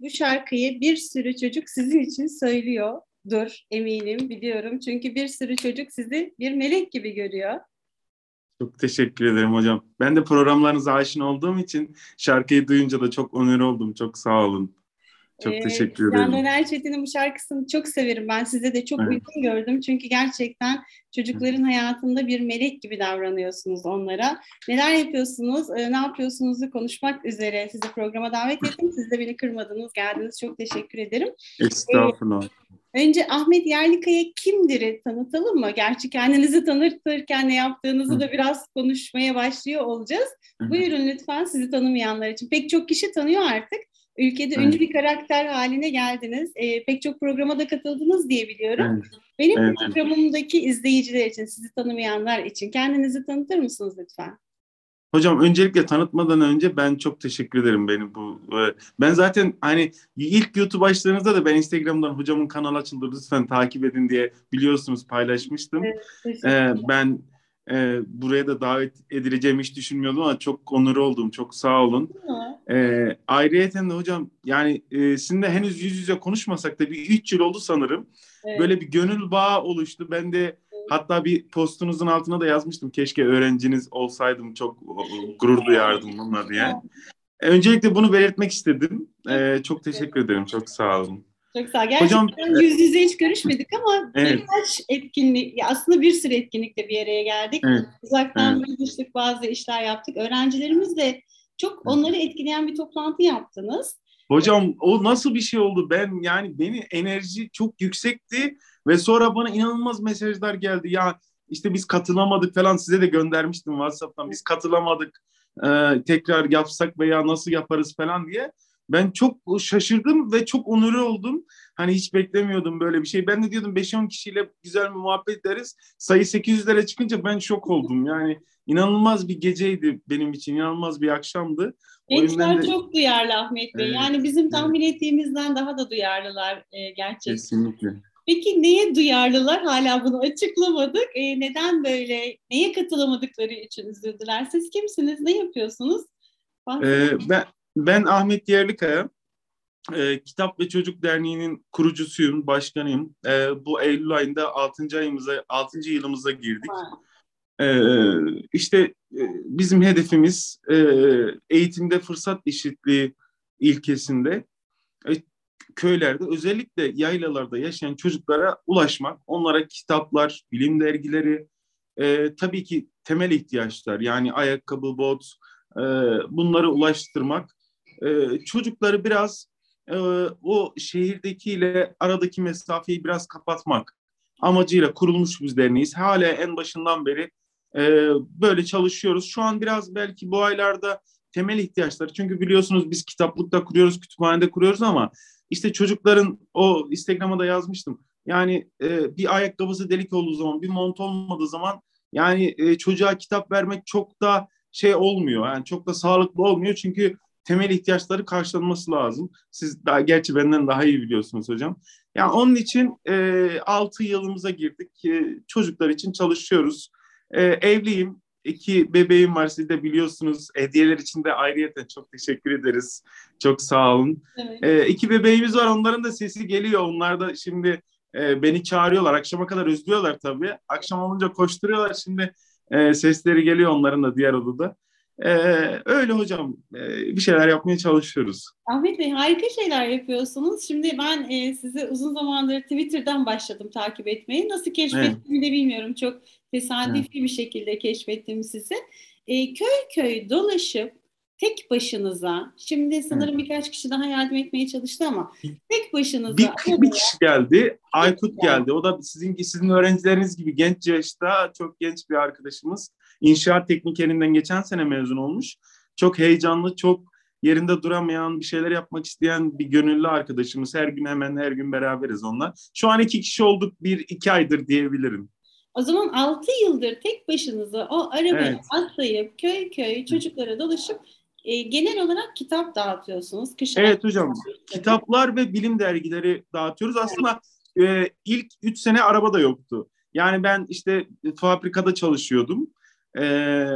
bu şarkıyı bir sürü çocuk sizin için söylüyordur eminim biliyorum. Çünkü bir sürü çocuk sizi bir melek gibi görüyor. Çok teşekkür ederim hocam. Ben de programlarınıza aşina olduğum için şarkıyı duyunca da çok onur oldum. Çok sağ olun. Çok Ee, teşekkür ederim. Döner Çetin'in bu şarkısını çok severim. Ben size de çok Evet. uygun gördüm. Çünkü gerçekten çocukların hayatında bir melek gibi davranıyorsunuz onlara. Neler yapıyorsunuz, e, ne yapıyorsunuzu konuşmak üzere sizi programa davet ettim. Siz de beni kırmadınız, geldiniz. Çok teşekkür ederim. Estağfurullah. Önce Ahmet Yerlikaya kimdir'i tanıtalım mı? Gerçi kendinizi tanıtırken ne yaptığınızı da biraz konuşmaya başlıyor olacağız. Hı. Buyurun lütfen sizi tanımayanlar için. Pek çok kişi tanıyor artık. Ülkede Evet. ünlü bir karakter haline geldiniz. Ee, pek çok programa da katıldınız diye biliyorum. Evet. Benim Evet. programımdaki izleyiciler için, sizi tanımayanlar için kendinizi tanıtır mısınız lütfen? Hocam öncelikle tanıtmadan önce ben çok teşekkür ederim beni bu. e, Ben zaten hani ilk YouTube açtığınızda da ben Instagram'dan hocamın kanal açıldı lütfen takip edin diye biliyorsunuz paylaşmıştım. Evet, Ee, ben e, buraya da davet edileceğimi hiç düşünmüyordum ama çok onur oldum. Çok sağ olun. Ee, ayrıyeten de hocam yani e, sizinle henüz yüz yüze konuşmasak da bir 3 yıl oldu sanırım. Evet. Böyle bir gönül bağı oluştu. Ben de hatta bir postunuzun altına da yazmıştım. Keşke öğrenciniz olsaydım çok gurur duyardım bununla diye. E, Öncelikle bunu belirtmek istedim. Ee, çok teşekkür ederim. Çok sağ olun. Çok sağ ol. Gerçekten Hocam- yüz yüze hiç görüşmedik ama Evet. birkaç etkinlik, aslında bir sürü etkinlikle bir araya geldik. Evet. Uzaktan buluştuk, bazı işler yaptık. Öğrencilerimizle çok onları etkileyen bir toplantı yaptınız. Hocam o nasıl bir şey oldu? Ben yani beni enerji çok yüksekti ve sonra bana inanılmaz mesajlar geldi. Ya işte biz katılamadık falan size de göndermiştim WhatsApp'tan. Biz katılamadık. Ee, tekrar yapsak veya nasıl yaparız falan diye. Ben çok şaşırdım ve çok onurlu oldum. Hani hiç beklemiyordum böyle bir şey. Ben de diyordum 5-10 kişiyle güzel bir muhabbet ederiz. Sayı 800'lere çıkınca ben şok oldum. Yani inanılmaz bir geceydi benim için. inanılmaz bir akşamdı. Gençler de- çok duyarlı Ahmet Bey. Evet, Yani bizim tahmin ettiğimizden daha da duyarlılar e, gerçekten. Kesinlikle. Peki neye duyarlılar? Hala bunu açıklamadık. E, neden böyle? Neye katılamadıkları için üzüldüler? Siz kimsiniz? Ne yapıyorsunuz? Bahsedin. Ee, ben ben Ahmet Yerlikaya. Ee, Kitap ve Çocuk Derneği'nin kurucusuyum, başkanıyım. Ee, bu Eylül ayında 6. ayımıza, 6. yılımıza girdik. Ee, işte e, bizim hedefimiz e, eğitimde fırsat eşitliği ilkesinde e, köylerde özellikle yaylalarda yaşayan çocuklara ulaşmak, onlara kitaplar, bilim dergileri, e, tabii ki temel ihtiyaçlar yani ayakkabı, bot e, bunları ulaştırmak, e, çocukları biraz e, o şehirdekiyle aradaki mesafeyi biraz kapatmak amacıyla kurulmuş biz derneğiz. Hala en başından beri e, böyle çalışıyoruz. Şu an biraz belki bu aylarda temel ihtiyaçları çünkü biliyorsunuz biz kitaplıkta kuruyoruz, kütüphanede kuruyoruz ama işte çocukların o Instagram'a da yazmıştım. Yani e, bir ayakkabısı delik olduğu zaman, bir mont olmadığı zaman yani e, çocuğa kitap vermek çok da şey olmuyor. Yani çok da sağlıklı olmuyor çünkü temel ihtiyaçları karşılanması lazım. Siz daha gerçi benden daha iyi biliyorsunuz hocam. Yani onun için e, 6 yılımıza girdik. E, çocuklar için çalışıyoruz. E, evliyim. İki bebeğim var siz de biliyorsunuz. Hediyeler için de ayrıyeten çok teşekkür ederiz. Çok sağ olun. evet. E, iki bebeğimiz var. Onların da sesi geliyor. Onlar da şimdi e, beni çağırıyorlar. Akşama kadar özlüyorlar tabii. Akşam olunca koşturuyorlar. Şimdi e, sesleri geliyor onların da diğer odada. E, öyle hocam. E, bir şeyler yapmaya çalışıyoruz. Ahmet Bey harika şeyler yapıyorsunuz. Şimdi ben e, sizi uzun zamandır Twitter'dan başladım takip etmeyi. Nasıl keşfettiğimi de bilmiyorum. Çok tesadüfi bir şekilde keşfettim sizi. E, köy köy dolaşıp tek başınıza, şimdi sanırım birkaç kişi daha yardım etmeye çalıştı ama tek başınıza Bir, bir kişi geldi. Aykut geldi. geldi. O da sizin sizin öğrencileriniz gibi genç yaşta çok genç bir arkadaşımız. İnşaat teknikerinden geçen sene mezun olmuş. Çok heyecanlı, çok yerinde duramayan, bir şeyler yapmak isteyen bir gönüllü arkadaşımız. Her gün hemen her gün beraberiz onunla. Şu an iki kişi olduk, bir iki aydır diyebilirim. O zaman 6 yıldır tek başınıza o arabaya Evet. atlayıp köy köy çocuklara dolaşıp e, genel olarak kitap dağıtıyorsunuz. Kış evet hocam. Kitaplar ve bilim dergileri dağıtıyoruz. Aslında e, ilk üç sene araba da yoktu. Yani ben işte fabrikada çalışıyordum. E,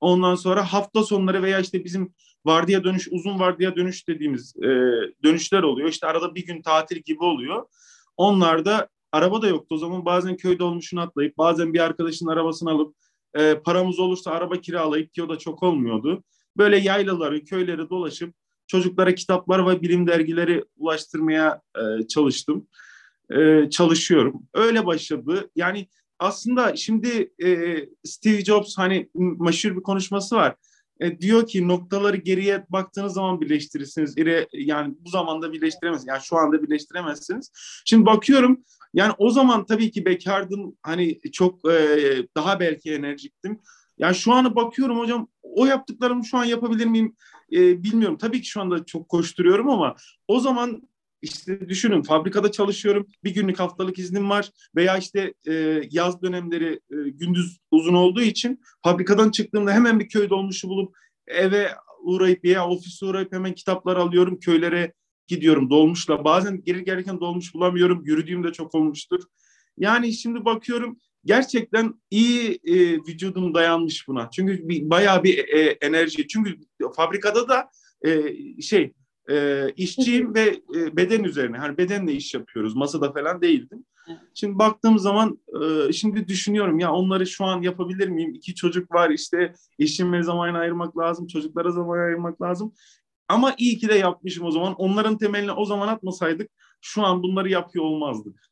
ondan sonra hafta sonları veya işte bizim vardiya dönüş, uzun vardiya dönüş dediğimiz e, dönüşler oluyor. İşte arada bir gün tatil gibi oluyor. Onlarda araba da yoktu. O zaman bazen köyde olmuşunu atlayıp bazen bir arkadaşın arabasını alıp e, paramız olursa araba kiralayıp ki o da çok olmuyordu. Böyle yaylaları, köyleri dolaşıp çocuklara kitaplar ve bilim dergileri ulaştırmaya e, çalıştım. E, çalışıyorum. Öyle başladı. Yani aslında şimdi e, Steve Jobs hani meşhur bir konuşması var. E, diyor ki noktaları geriye baktığınız zaman birleştirirsiniz. İre, yani bu zamanda birleştiremezsiniz. Yani şu anda birleştiremezsiniz. Şimdi bakıyorum yani o zaman tabii ki bekardım. Hani çok e, daha belki enerjiktim. Yani şu ana bakıyorum hocam o yaptıklarımı şu an yapabilir miyim e, bilmiyorum. Tabii ki şu anda çok koşturuyorum ama o zaman işte düşünün fabrikada çalışıyorum. Bir günlük haftalık iznim var veya işte e, yaz dönemleri e, gündüz uzun olduğu için fabrikadan çıktığımda hemen bir köy dolmuşu bulup eve uğrayıp veya ofise uğrayıp hemen kitaplar alıyorum. Köylere gidiyorum dolmuşla. Bazen geri gelirken dolmuş bulamıyorum. Yürüdüğüm de çok olmuştur. Yani şimdi bakıyorum gerçekten iyi e, vücudum dayanmış buna. Çünkü bir, bayağı bir e, enerji. Çünkü fabrikada da e, şey e, işçiyim ve e, beden üzerine. Hani bedenle iş yapıyoruz. Masada falan değildim. Şimdi baktığım zaman e, şimdi düşünüyorum ya onları şu an yapabilir miyim? İki çocuk var işte eşime zaman ayırmak lazım, çocuklara zaman ayırmak lazım. Ama iyi ki de yapmışım o zaman. Onların temelini o zaman atmasaydık şu an bunları yapıyor olmazdık.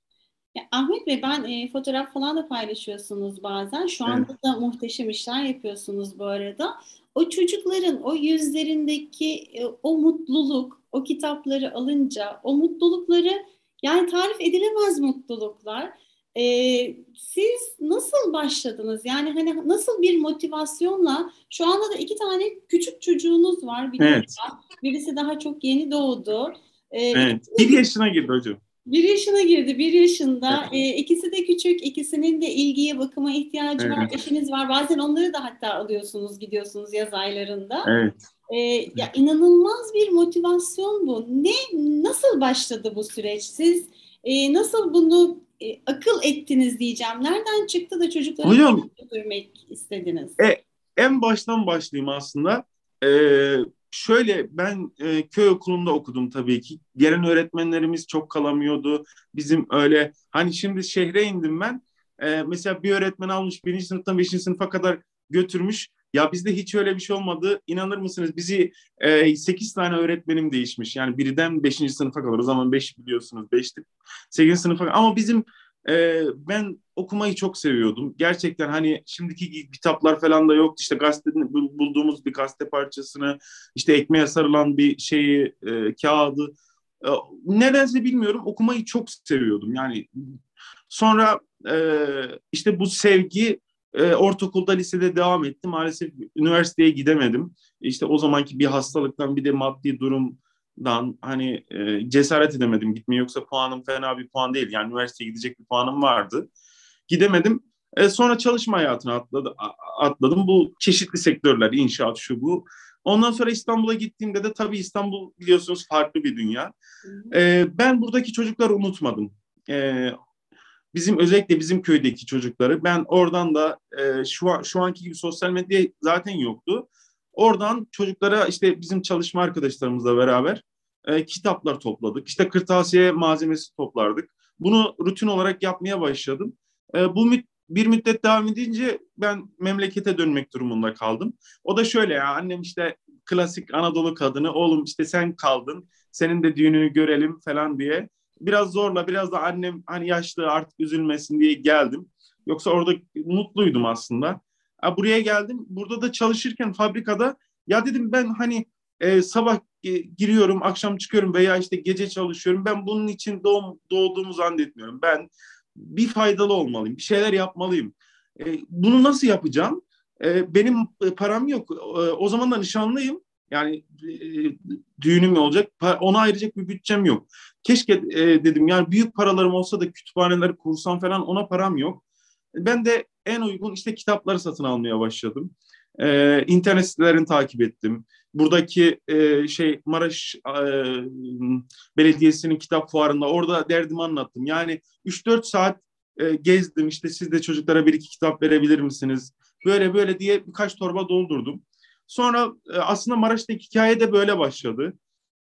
Ya, Ahmet Bey ben e, fotoğraf falan da paylaşıyorsunuz bazen. Şu anda evet. da muhteşem işler yapıyorsunuz bu arada. O çocukların o yüzlerindeki e, o mutluluk, o kitapları alınca o mutlulukları yani tarif edilemez mutluluklar. Ee, siz nasıl başladınız? Yani hani nasıl bir motivasyonla şu anda da iki tane küçük çocuğunuz var. Evet. Birisi daha çok yeni doğdu. Ee, evet. Bir yaşına girdi hocam. Bir yaşına girdi, bir yaşında. E, ikisi de küçük, ikisinin de ilgiye, bakıma ihtiyacı evet. var. Eşiniz var. Bazen onları da hatta alıyorsunuz, gidiyorsunuz yaz aylarında. Evet. E, ya inanılmaz bir motivasyon bu. Ne, nasıl başladı bu süreç? Siz e, nasıl bunu e, akıl ettiniz diyeceğim. Nereden çıktı da çocukları Hocam, götürmek istediniz? E, en baştan başlayayım aslında. Ee, şöyle ben e, köy okulunda okudum tabii ki. Gelen öğretmenlerimiz çok kalamıyordu. Bizim öyle hani şimdi şehre indim ben. E, mesela bir öğretmen almış birinci sınıftan beşinci sınıfa kadar götürmüş. Ya bizde hiç öyle bir şey olmadı. İnanır mısınız bizi e, 8 tane öğretmenim değişmiş. Yani birden beşinci sınıfa kadar. O zaman beş biliyorsunuz beşti. Sekizinci sınıfa kadar. Ama bizim e, ben okumayı çok seviyordum. Gerçekten hani şimdiki kitaplar falan da yoktu. İşte gazetenin bulduğumuz bir gazete parçasını, işte ekmeğe sarılan bir şeyi, e, kağıdı. E, nedense bilmiyorum okumayı çok seviyordum. Yani sonra e, işte bu sevgi e, ortaokulda, lisede devam etti. Maalesef üniversiteye gidemedim. İşte o zamanki bir hastalıktan bir de maddi durum dan hani e, cesaret edemedim gitmeye. Yoksa puanım fena bir puan değil. Yani üniversiteye gidecek bir puanım vardı. Gidemedim. E, sonra çalışma hayatına atladı, atladım. Bu çeşitli sektörler inşaat şu bu. Ondan sonra İstanbul'a gittiğimde de tabii İstanbul biliyorsunuz farklı bir dünya. E, ben buradaki çocukları unutmadım. E, bizim özellikle bizim köydeki çocukları. Ben oradan da e, şu an, şu anki gibi sosyal medya zaten yoktu Oradan çocuklara işte bizim çalışma arkadaşlarımızla beraber e, kitaplar topladık. İşte kırtasiye malzemesi toplardık. Bunu rutin olarak yapmaya başladım. E, bu mü bir müddet devam edince ben memlekete dönmek durumunda kaldım. O da şöyle ya annem işte klasik Anadolu kadını oğlum işte sen kaldın senin de düğününü görelim falan diye biraz zorla biraz da annem hani yaşlı artık üzülmesin diye geldim. Yoksa orada mutluydum aslında buraya geldim. Burada da çalışırken fabrikada ya dedim ben hani e, sabah e, giriyorum, akşam çıkıyorum veya işte gece çalışıyorum. Ben bunun için doğum, doğduğumu zannetmiyorum. Ben bir faydalı olmalıyım, bir şeyler yapmalıyım. E, bunu nasıl yapacağım? E, benim param yok. E, o zaman da nişanlıyım. Yani e, düğünüm olacak. Ona ayıracak bir bütçem yok. Keşke e, dedim yani büyük paralarım olsa da kütüphaneleri kursam falan ona param yok. Ben de en uygun işte kitapları satın almaya başladım. Ee, internet sitelerini takip ettim. buradaki e, şey Maraş e, Belediyesi'nin kitap fuarında orada derdimi anlattım. Yani 3-4 saat e, gezdim işte siz de çocuklara bir iki kitap verebilir misiniz? Böyle böyle diye birkaç torba doldurdum. Sonra e, aslında Maraş'taki hikaye de böyle başladı.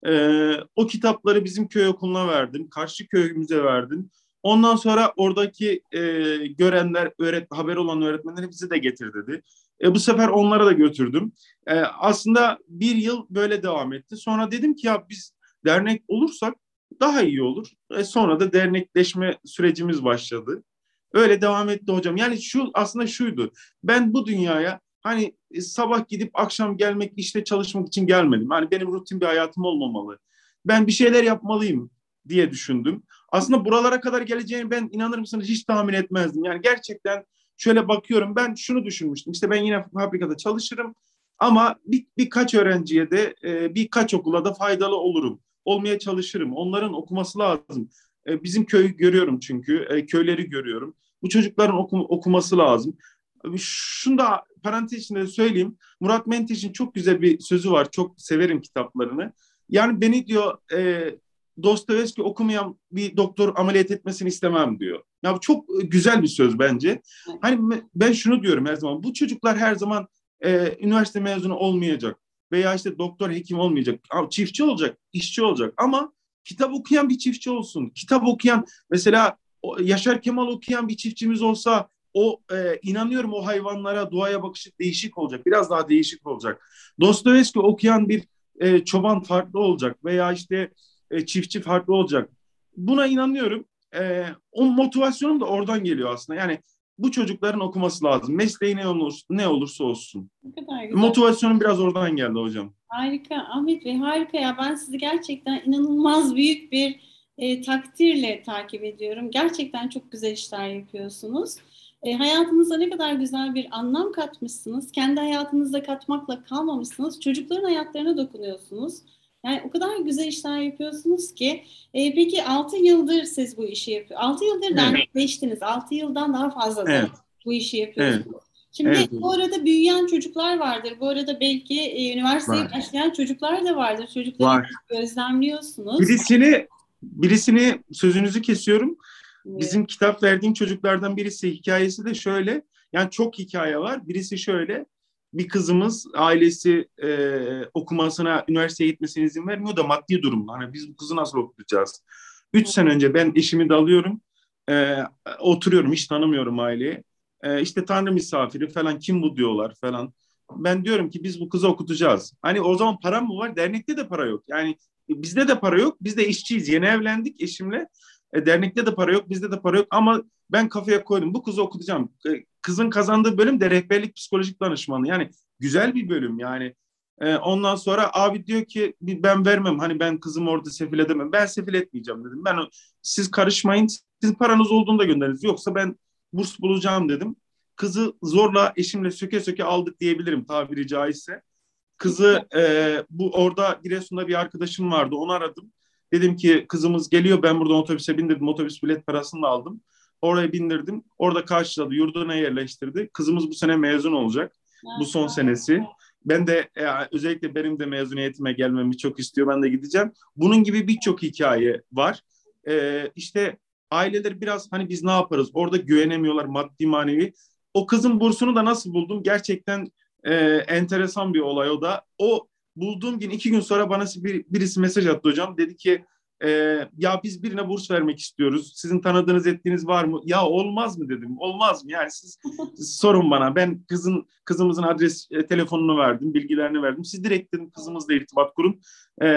E, o kitapları bizim köy okuluna verdim. Karşı köyümüze verdim. Ondan sonra oradaki e, görenler, öğret, haber olan öğretmenler bizi de getir dedi. E, bu sefer onlara da götürdüm. E, aslında bir yıl böyle devam etti. Sonra dedim ki ya biz dernek olursak daha iyi olur. E, sonra da dernekleşme sürecimiz başladı. Öyle devam etti hocam. Yani şu aslında şuydu. Ben bu dünyaya hani e, sabah gidip akşam gelmek işte çalışmak için gelmedim. Hani benim rutin bir hayatım olmamalı. Ben bir şeyler yapmalıyım diye düşündüm. Aslında buralara kadar geleceğini ben inanır mısınız hiç tahmin etmezdim. Yani gerçekten şöyle bakıyorum ben şunu düşünmüştüm. İşte ben yine fabrikada çalışırım ama bir, birkaç öğrenciye de e, birkaç okula da faydalı olurum. Olmaya çalışırım. Onların okuması lazım. E, bizim köyü görüyorum çünkü. E, köyleri görüyorum. Bu çocukların okum, okuması lazım. Şunu da parantez içinde söyleyeyim. Murat Menteş'in çok güzel bir sözü var. Çok severim kitaplarını. Yani beni diyor e, Dostoyevski okumayan bir doktor ameliyat etmesini istemem diyor. Ya bu çok güzel bir söz bence. Hani ben şunu diyorum her zaman. Bu çocuklar her zaman e, üniversite mezunu olmayacak veya işte doktor hekim olmayacak. Çiftçi olacak, işçi olacak ama kitap okuyan bir çiftçi olsun. Kitap okuyan mesela Yaşar Kemal okuyan bir çiftçimiz olsa o e, inanıyorum o hayvanlara doğaya bakışı değişik olacak. Biraz daha değişik olacak. Dostoyevski okuyan bir e, çoban farklı olacak veya işte e, çiftçi farklı olacak. Buna inanıyorum. E, o motivasyonum da oradan geliyor aslında. Yani bu çocukların okuması lazım. Mesleği ne, olur, ne olursa olsun. Motivasyonum biraz oradan geldi hocam. Harika Ahmet Bey harika ya ben sizi gerçekten inanılmaz büyük bir e, takdirle takip ediyorum. Gerçekten çok güzel işler yapıyorsunuz. E, hayatınıza ne kadar güzel bir anlam katmışsınız. Kendi hayatınızda katmakla kalmamışsınız. Çocukların hayatlarına dokunuyorsunuz. Yani o kadar güzel işler yapıyorsunuz ki. E, peki 6 yıldır siz bu işi yapıyorsunuz. 6 yıldır evet. dernekleştiniz. 6 yıldan daha fazla evet. bu işi yapıyorsunuz. Evet. Şimdi evet. bu arada büyüyen çocuklar vardır. Bu arada belki e, üniversiteye Var. başlayan çocuklar da vardır. Çocukları Var. gözlemliyorsunuz. Birisini birisini sözünüzü kesiyorum. Evet. Bizim kitap verdiğim çocuklardan birisi hikayesi de şöyle. Yani çok hikaye var. Birisi şöyle bir kızımız ailesi e, okumasına, üniversiteye gitmesine izin vermiyor da maddi durum. Hani biz bu kızı nasıl okutacağız? Üç sene önce ben eşimi de alıyorum. E, oturuyorum, hiç tanımıyorum aileyi. E, işte Tanrı misafiri falan kim bu diyorlar falan. Ben diyorum ki biz bu kızı okutacağız. Hani o zaman para mı var? Dernekte de para yok. Yani bizde de para yok. Biz de işçiyiz. Yeni evlendik eşimle. E, dernekte de para yok, bizde de para yok ama ben kafaya koydum. Bu kızı okutacağım. E, kızın kazandığı bölüm de rehberlik psikolojik danışmanı. Yani güzel bir bölüm yani. E, ondan sonra abi diyor ki ben vermem. Hani ben kızım orada sefil edemem. Ben sefil etmeyeceğim dedim. Ben siz karışmayın. Sizin paranız olduğunda gönderiniz. Yoksa ben burs bulacağım dedim. Kızı zorla eşimle söke söke aldık diyebilirim tabiri caizse. Kızı e, bu orada Giresun'da bir arkadaşım vardı. Onu aradım. Dedim ki kızımız geliyor ben buradan otobüse bindirdim. Otobüs bilet parasını da aldım. Oraya bindirdim. Orada karşıladı. Yurduna yerleştirdi. Kızımız bu sene mezun olacak. Bu son senesi. Ben de e, özellikle benim de mezuniyetime gelmemi çok istiyor. Ben de gideceğim. Bunun gibi birçok hikaye var. E, işte aileler biraz hani biz ne yaparız? Orada güvenemiyorlar maddi manevi. O kızın bursunu da nasıl buldum? Gerçekten e, enteresan bir olay o da. O bulduğum gün iki gün sonra bana bir, birisi mesaj attı hocam. Dedi ki e, ya biz birine burs vermek istiyoruz. Sizin tanıdığınız ettiğiniz var mı? Ya olmaz mı dedim. Olmaz mı? Yani siz sorun bana. Ben kızın kızımızın adres e, telefonunu verdim, bilgilerini verdim. Siz direkt dedim kızımızla irtibat kurun. E,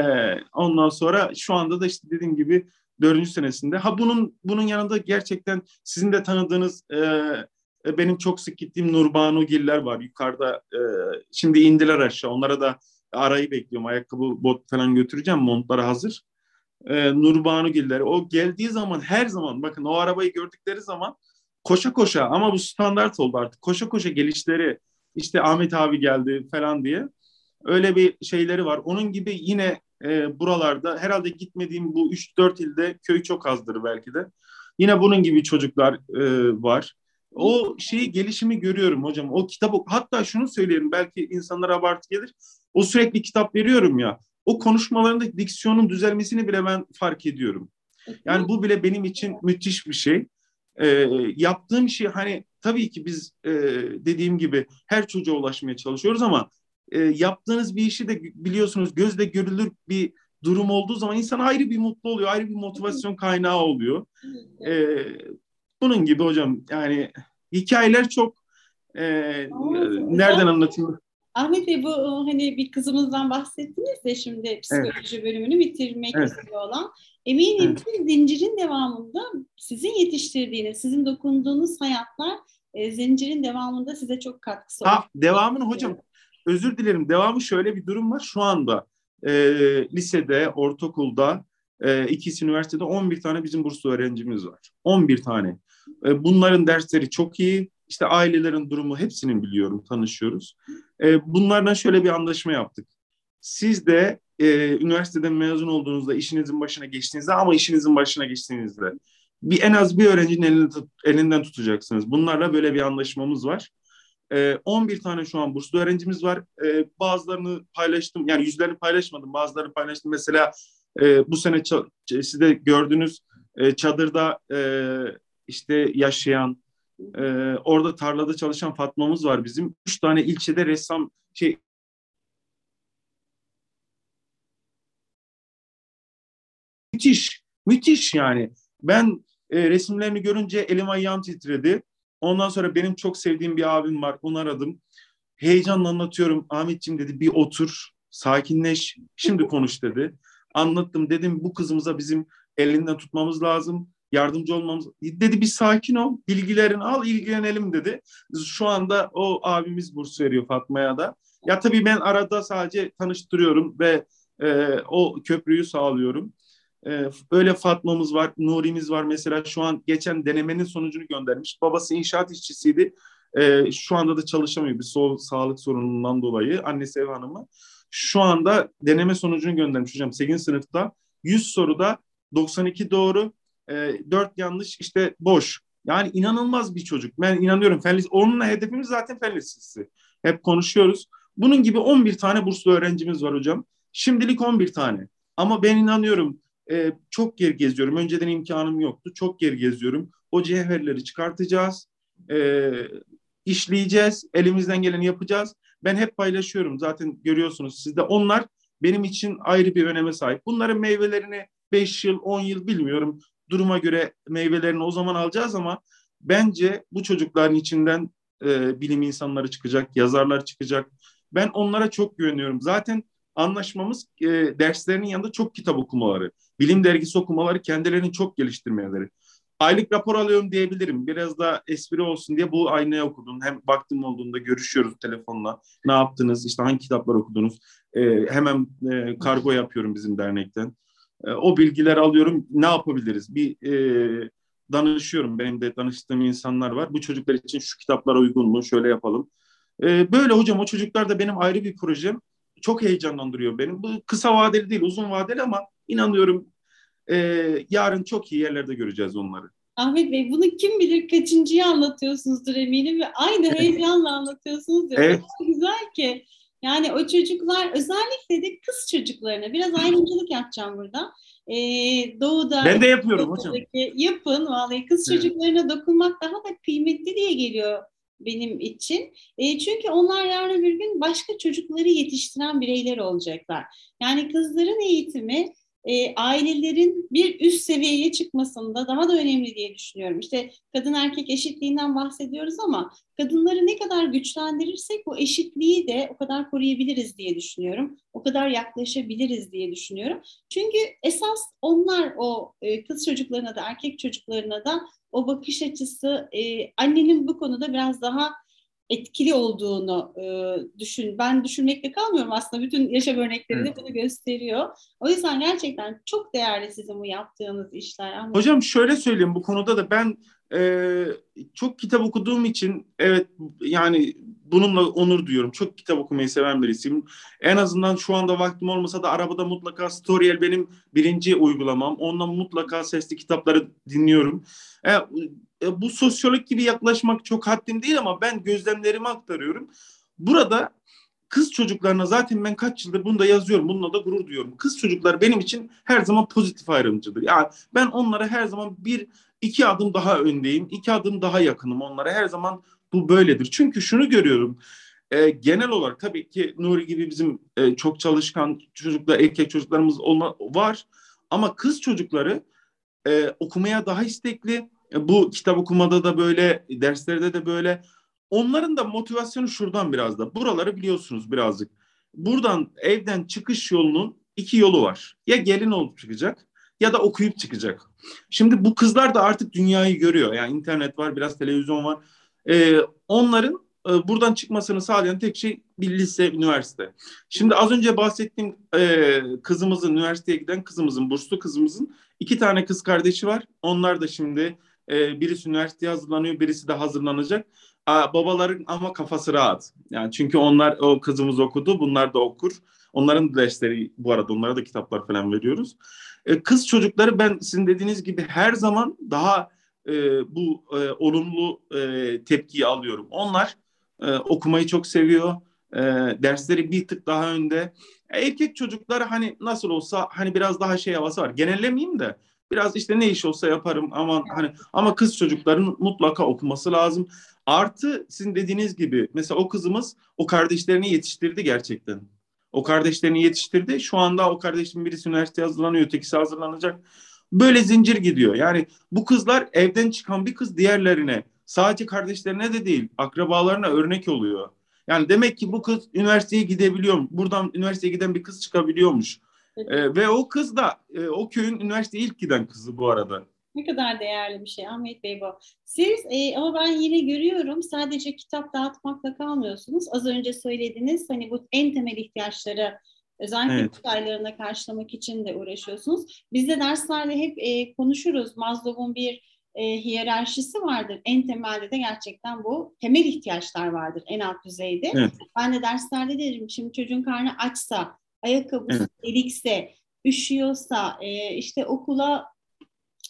ondan sonra şu anda da işte dediğim gibi dördüncü senesinde. Ha bunun bunun yanında gerçekten sizin de tanıdığınız e, e benim çok sık gittiğim Nurbanu Giller var yukarıda. E, şimdi indiler aşağı. Onlara da arayı bekliyorum. Ayakkabı, bot falan götüreceğim. Montları hazır. Ee, Nurbanu Gilleri. O geldiği zaman her zaman bakın o arabayı gördükleri zaman koşa koşa ama bu standart oldu artık. Koşa koşa gelişleri işte Ahmet abi geldi falan diye. Öyle bir şeyleri var. Onun gibi yine e, buralarda herhalde gitmediğim bu 3-4 ilde köy çok azdır belki de. Yine bunun gibi çocuklar e, var. O şeyi gelişimi görüyorum hocam. O kitap hatta şunu söyleyelim belki insanlara abartı gelir. O sürekli kitap veriyorum ya. O konuşmalarında diksiyonun düzelmesini bile ben fark ediyorum. Yani bu bile benim için müthiş bir şey. Ee, yaptığım şey hani tabii ki biz e, dediğim gibi her çocuğa ulaşmaya çalışıyoruz ama e, yaptığınız bir işi de biliyorsunuz gözle görülür bir durum olduğu zaman insan ayrı bir mutlu oluyor, ayrı bir motivasyon kaynağı oluyor. E, bunun gibi hocam yani hikayeler çok e, nereden anlatayım? Ahmet Bey bu hani bir kızımızdan bahsettiniz de şimdi psikoloji evet. bölümünü bitirmek evet. üzere olan. Eminim evet. ki zincirin devamında sizin yetiştirdiğiniz, sizin dokunduğunuz hayatlar e, zincirin devamında size çok katkısı oldu. Ha, devamını hocam özür dilerim. Devamı şöyle bir durum var. Şu anda e, lisede, ortaokulda, e, ikisi üniversitede 11 tane bizim burslu öğrencimiz var. 11 tane. E, bunların dersleri çok iyi. İşte ailelerin durumu hepsinin biliyorum, tanışıyoruz. E, bunlardan şöyle bir anlaşma yaptık. Siz de e, üniversiteden mezun olduğunuzda, işinizin başına geçtiğinizde ama işinizin başına geçtiğinizde bir en az bir öğrencinin elini elinden tutacaksınız. Bunlarla böyle bir anlaşmamız var. E, 11 tane şu an burslu öğrencimiz var. E, bazılarını paylaştım, yani yüzlerini paylaşmadım, bazılarını paylaştım. Mesela e, bu sene siz de gördünüz e, çadırda e, işte yaşayan, e, orada tarlada çalışan Fatma'mız var bizim. Üç tane ilçede ressam şey müthiş, müthiş yani. Ben e, resimlerini görünce elim ayağım titredi. Ondan sonra benim çok sevdiğim bir abim var. Onu aradım. Heyecanla anlatıyorum. Ahmetciğim dedi bir otur, sakinleş. Şimdi konuş dedi. Anlattım. Dedim bu kızımıza bizim elinden tutmamız lazım. Yardımcı olmamız. Dedi bir sakin ol. Bilgilerini al, ilgilenelim dedi. Şu anda o abimiz burs veriyor Fatma'ya da. Ya tabii ben arada sadece tanıştırıyorum ve e, o köprüyü sağlıyorum. Ee, öyle Fatma'mız var, Nuri'miz var. Mesela şu an geçen denemenin sonucunu göndermiş. Babası inşaat işçisiydi. Ee, şu anda da çalışamıyor bir so sağlık sorunundan dolayı. Annesi ev hanımı. Şu anda deneme sonucunu göndermiş hocam 8. sınıfta. 100 soruda 92 doğru, e, 4 yanlış işte boş. Yani inanılmaz bir çocuk. Ben inanıyorum. Fen Onunla hedefimiz zaten fen. Hep konuşuyoruz. Bunun gibi 11 tane burslu öğrencimiz var hocam. Şimdilik 11 tane. Ama ben inanıyorum e, çok yer geziyorum. Önceden imkanım yoktu. Çok yer geziyorum. O cevherleri çıkartacağız. E, işleyeceğiz. Elimizden geleni yapacağız. Ben hep paylaşıyorum. Zaten görüyorsunuz siz de. Onlar benim için ayrı bir öneme sahip. Bunların meyvelerini 5 yıl, 10 yıl bilmiyorum. Duruma göre meyvelerini o zaman alacağız ama bence bu çocukların içinden e, bilim insanları çıkacak, yazarlar çıkacak. Ben onlara çok güveniyorum. Zaten anlaşmamız e, derslerinin yanında çok kitap okumaları, bilim dergisi okumaları, kendilerini çok geliştirmeleri. Aylık rapor alıyorum diyebilirim. Biraz da espri olsun diye bu aynaya okudum. Hem baktım olduğunda görüşüyoruz telefonla. Ne yaptınız? İşte hangi kitaplar okudunuz? E, hemen e, kargo yapıyorum bizim dernekten. E, o bilgileri alıyorum. Ne yapabiliriz? Bir e, danışıyorum. Benim de danıştığım insanlar var. Bu çocuklar için şu kitaplar uygun mu? Şöyle yapalım. E, böyle hocam o çocuklar da benim ayrı bir projem çok heyecanlandırıyor benim. Bu kısa vadeli değil, uzun vadeli ama inanıyorum e, yarın çok iyi yerlerde göreceğiz onları. Ahmet Bey bunu kim bilir kaçıncıyı anlatıyorsunuzdur eminim ve aynı heyecanla anlatıyorsunuz diyor. Evet. Güzel ki. Yani o çocuklar özellikle de kız çocuklarına biraz ayrımcılık yapacağım burada. Ee, doğuda ben de yapıyorum hocam. Yapın vallahi kız evet. çocuklarına dokunmak daha da kıymetli diye geliyor benim için. E, çünkü onlar yarın bir gün başka çocukları yetiştiren bireyler olacaklar. Yani kızların eğitimi e, ailelerin bir üst seviyeye çıkmasında daha da önemli diye düşünüyorum. İşte kadın erkek eşitliğinden bahsediyoruz ama kadınları ne kadar güçlendirirsek bu eşitliği de o kadar koruyabiliriz diye düşünüyorum. O kadar yaklaşabiliriz diye düşünüyorum. Çünkü esas onlar o e, kız çocuklarına da erkek çocuklarına da o bakış açısı e, annenin bu konuda biraz daha etkili olduğunu e, düşün. Ben düşünmekle kalmıyorum aslında. Bütün yaşam örnekleri de bunu gösteriyor. O yüzden gerçekten çok değerli sizin bu yaptığınız işler. Hocam şöyle söyleyeyim bu konuda da ben e, çok kitap okuduğum için evet yani bununla onur duyuyorum. Çok kitap okumayı seven birisiyim. En azından şu anda vaktim olmasa da arabada mutlaka Storyel benim birinci uygulamam. Ondan mutlaka sesli kitapları dinliyorum. E, e, bu sosyolog gibi yaklaşmak çok haddim değil ama ben gözlemlerimi aktarıyorum. Burada kız çocuklarına zaten ben kaç yıldır bunu da yazıyorum. Bununla da gurur duyuyorum. Kız çocuklar benim için her zaman pozitif ayrımcıdır. Yani ben onlara her zaman bir iki adım daha öndeyim. iki adım daha yakınım onlara. Her zaman bu böyledir. Çünkü şunu görüyorum. E, genel olarak tabii ki Nuri gibi bizim e, çok çalışkan çocuklar, erkek çocuklarımız olma, var. Ama kız çocukları e, okumaya daha istekli. E, bu kitap okumada da böyle, derslerde de böyle. Onların da motivasyonu şuradan biraz da. Buraları biliyorsunuz birazcık. Buradan evden çıkış yolunun iki yolu var. Ya gelin olup çıkacak ya da okuyup çıkacak. Şimdi bu kızlar da artık dünyayı görüyor. Yani internet var, biraz televizyon var. Ee, onların e, buradan çıkmasını sağlayan tek şey bir lise, üniversite. Şimdi az önce bahsettiğim e, kızımızın, üniversiteye giden kızımızın, burslu kızımızın iki tane kız kardeşi var. Onlar da şimdi e, birisi üniversiteye hazırlanıyor, birisi de hazırlanacak. A, babaların ama kafası rahat. Yani çünkü onlar o kızımız okudu, bunlar da okur. Onların dersleri bu arada onlara da kitaplar falan veriyoruz. E, kız çocukları ben sizin dediğiniz gibi her zaman daha e, bu e, olumlu e, tepkiyi alıyorum. Onlar e, okumayı çok seviyor. E, dersleri bir tık daha önde. Erkek çocukları hani nasıl olsa hani biraz daha şey havası var. Genellemeyeyim de biraz işte ne iş olsa yaparım ama hani ama kız çocukların mutlaka okuması lazım. Artı sizin dediğiniz gibi mesela o kızımız o kardeşlerini yetiştirdi gerçekten. O kardeşlerini yetiştirdi. Şu anda o kardeşin birisi üniversiteye hazırlanıyor, ötekisi hazırlanacak. Böyle zincir gidiyor. Yani bu kızlar evden çıkan bir kız diğerlerine sadece kardeşlerine de değil akrabalarına örnek oluyor. Yani demek ki bu kız üniversiteye gidebiliyor. Buradan üniversiteye giden bir kız çıkabiliyormuş. Ee, ve o kız da e, o köyün üniversiteye ilk giden kızı bu arada. Ne kadar değerli bir şey Ahmet Bey bu. Siz e, ama ben yine görüyorum sadece kitap dağıtmakla kalmıyorsunuz. Az önce söylediniz hani bu en temel ihtiyaçları özellikle evet. aylarına karşılamak için de uğraşıyorsunuz. Biz de derslerde hep e, konuşuruz. Maslow'un bir e, hiyerarşisi vardır. En temelde de gerçekten bu temel ihtiyaçlar vardır en alt düzeyde. Evet. Ben de derslerde derim şimdi çocuğun karnı açsa, ayakkabısı delikse, üşüyorsa, e, işte okula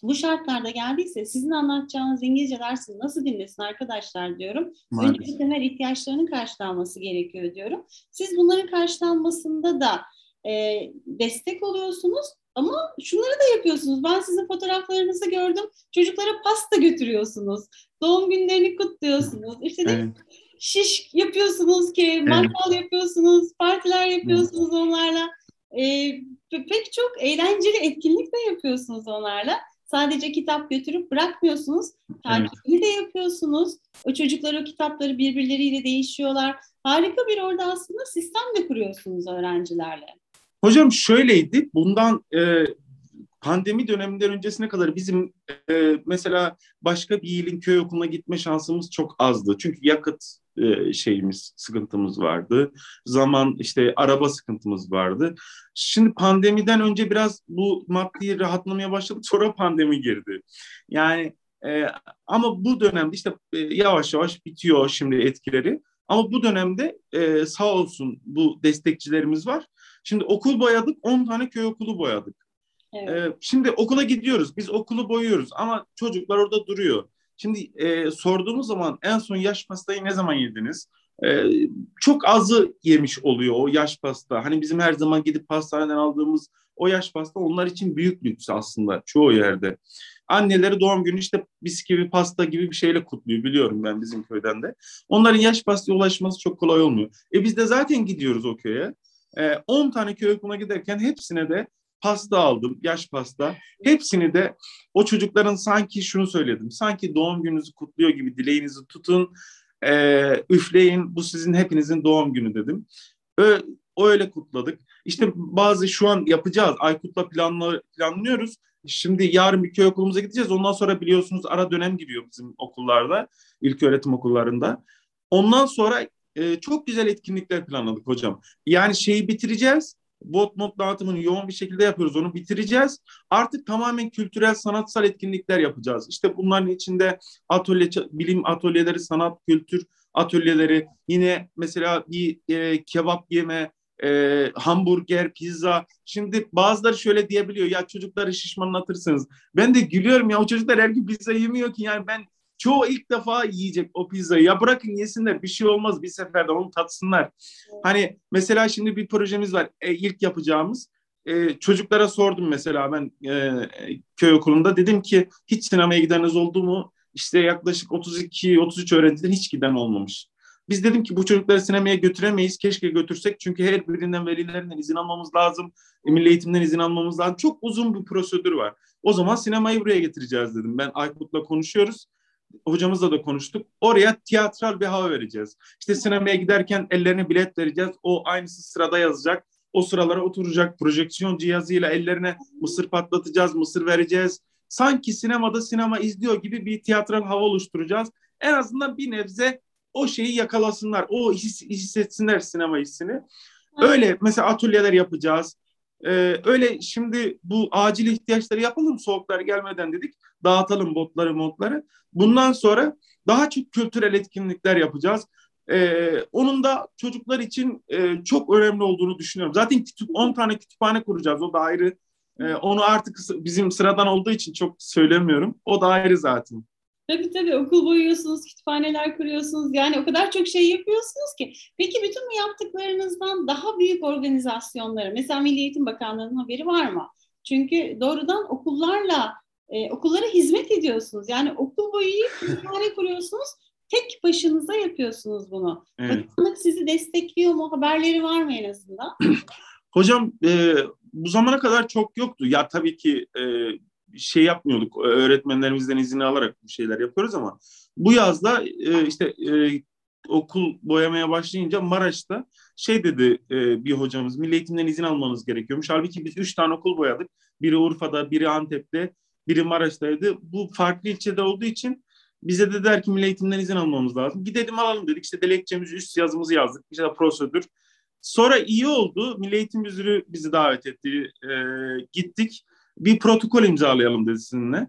bu şartlarda geldiyse sizin anlatacağınız İngilizce dersini nasıl dinlesin arkadaşlar diyorum. Önce temel ihtiyaçlarının karşılanması gerekiyor diyorum. Siz bunların karşılanmasında da e, destek oluyorsunuz ama şunları da yapıyorsunuz. Ben sizin fotoğraflarınızı gördüm. Çocuklara pasta götürüyorsunuz. Doğum günlerini kutluyorsunuz. İşte evet. Şiş yapıyorsunuz ki, mangal yapıyorsunuz, partiler yapıyorsunuz onlarla. Ee, pek çok eğlenceli etkinlik de yapıyorsunuz onlarla. Sadece kitap götürüp bırakmıyorsunuz. Takibini evet. de yapıyorsunuz. O çocuklar o kitapları birbirleriyle değişiyorlar. Harika bir orada aslında sistem de kuruyorsunuz öğrencilerle. Hocam şöyleydi. Bundan e, pandemi döneminden öncesine kadar bizim e, mesela başka bir ilin köy okuluna gitme şansımız çok azdı. Çünkü yakıt e, şeyimiz, sıkıntımız vardı. Zaman işte araba sıkıntımız vardı. Şimdi pandemiden önce biraz bu maddi rahatlamaya başladık. Sonra pandemi girdi. Yani e, ama bu dönemde işte e, yavaş yavaş bitiyor şimdi etkileri. Ama bu dönemde e, sağ olsun bu destekçilerimiz var. Şimdi okul boyadık, 10 tane köy okulu boyadık. Evet. E, şimdi okula gidiyoruz, biz okulu boyuyoruz ama çocuklar orada duruyor. Şimdi e, sorduğumuz zaman en son yaş pastayı ne zaman yediniz? E, çok azı yemiş oluyor o yaş pasta. Hani bizim her zaman gidip pastaneden aldığımız o yaş pasta onlar için büyük lüks aslında çoğu yerde. Anneleri doğum günü işte bisküvi, pasta gibi bir şeyle kutluyor biliyorum ben bizim köyden de. Onların yaş pastaya ulaşması çok kolay olmuyor. E biz de zaten gidiyoruz o köye. 10 e, tane köy okuluna giderken hepsine de pasta aldım, yaş pasta. Hepsini de o çocukların sanki şunu söyledim. Sanki doğum gününüzü kutluyor gibi dileğinizi tutun, e, üfleyin. Bu sizin hepinizin doğum günü dedim. Ö, öyle kutladık. İşte bazı şu an yapacağız. Aykut'la planla, planlıyoruz. Şimdi yarın bir köy okulumuza gideceğiz. Ondan sonra biliyorsunuz ara dönem giriyor bizim okullarda, ilk öğretim okullarında. Ondan sonra e, çok güzel etkinlikler planladık hocam. Yani şeyi bitireceğiz bot not dağıtımını yoğun bir şekilde yapıyoruz. Onu bitireceğiz. Artık tamamen kültürel, sanatsal etkinlikler yapacağız. İşte bunların içinde atölye, bilim atölyeleri, sanat, kültür atölyeleri, yine mesela bir e, kebap yeme, e, hamburger, pizza. Şimdi bazıları şöyle diyebiliyor ya çocukları şişmanlatırsınız. Ben de gülüyorum ya o çocuklar her gün pizza yemiyor ki yani ben çoğu ilk defa yiyecek o pizzayı. Ya bırakın yesinler bir şey olmaz bir seferde onu tatsınlar. Hani mesela şimdi bir projemiz var e, ilk yapacağımız. E, çocuklara sordum mesela ben e, köy okulunda dedim ki hiç sinemaya gideniniz oldu mu? İşte yaklaşık 32-33 öğrenciden hiç giden olmamış. Biz dedim ki bu çocukları sinemaya götüremeyiz. Keşke götürsek. Çünkü her birinden velilerinden izin almamız lazım. E, milli eğitimden izin almamız lazım. Çok uzun bir prosedür var. O zaman sinemayı buraya getireceğiz dedim. Ben Aykut'la konuşuyoruz. Hocamızla da konuştuk. Oraya tiyatral bir hava vereceğiz. İşte sinemaya giderken ellerine bilet vereceğiz. O aynısı sırada yazacak. O sıralara oturacak. Projeksiyon cihazıyla ellerine mısır patlatacağız, mısır vereceğiz. Sanki sinemada sinema izliyor gibi bir tiyatral hava oluşturacağız. En azından bir nebze o şeyi yakalasınlar. O his, hissetsinler sinema hissini. Öyle mesela atölyeler yapacağız. Ee, öyle şimdi bu acil ihtiyaçları yapalım soğuklar gelmeden dedik. Dağıtalım botları modları. Bundan sonra daha çok kültürel etkinlikler yapacağız. Ee, onun da çocuklar için e, çok önemli olduğunu düşünüyorum. Zaten kütüp, 10 tane kütüphane kuracağız. O da ayrı. Ee, onu artık bizim sıradan olduğu için çok söylemiyorum. O da ayrı zaten. Tabii tabii okul boyuyorsunuz, kütüphaneler kuruyorsunuz. Yani o kadar çok şey yapıyorsunuz ki. Peki bütün bu yaptıklarınızdan daha büyük organizasyonları, mesela Milli Eğitim Bakanlığı'nın haberi var mı? Çünkü doğrudan okullarla, e, okullara hizmet ediyorsunuz. Yani okul boyu kütüphane kuruyorsunuz. Tek başınıza yapıyorsunuz bunu. Evet. Bakanlık sizi destekliyor mu? Haberleri var mı en azından? Hocam e, bu zamana kadar çok yoktu. Ya tabii ki e, şey yapmıyorduk. Öğretmenlerimizden izin alarak bir şeyler yapıyoruz ama bu yazda e, işte e, okul boyamaya başlayınca Maraş'ta şey dedi e, bir hocamız milli eğitimden izin almanız gerekiyormuş. Halbuki biz üç tane okul boyadık. Biri Urfa'da, biri Antep'te, biri Maraş'taydı. Bu farklı ilçede olduğu için bize de der ki milli eğitimden izin almamız lazım. Gidelim alalım dedik. İşte dilekçemizi, üst yazımızı yazdık. İşte prosedür. Sonra iyi oldu. Milli Eğitim Müdürü bizi davet etti. E, gittik bir protokol imzalayalım dedi sizinle.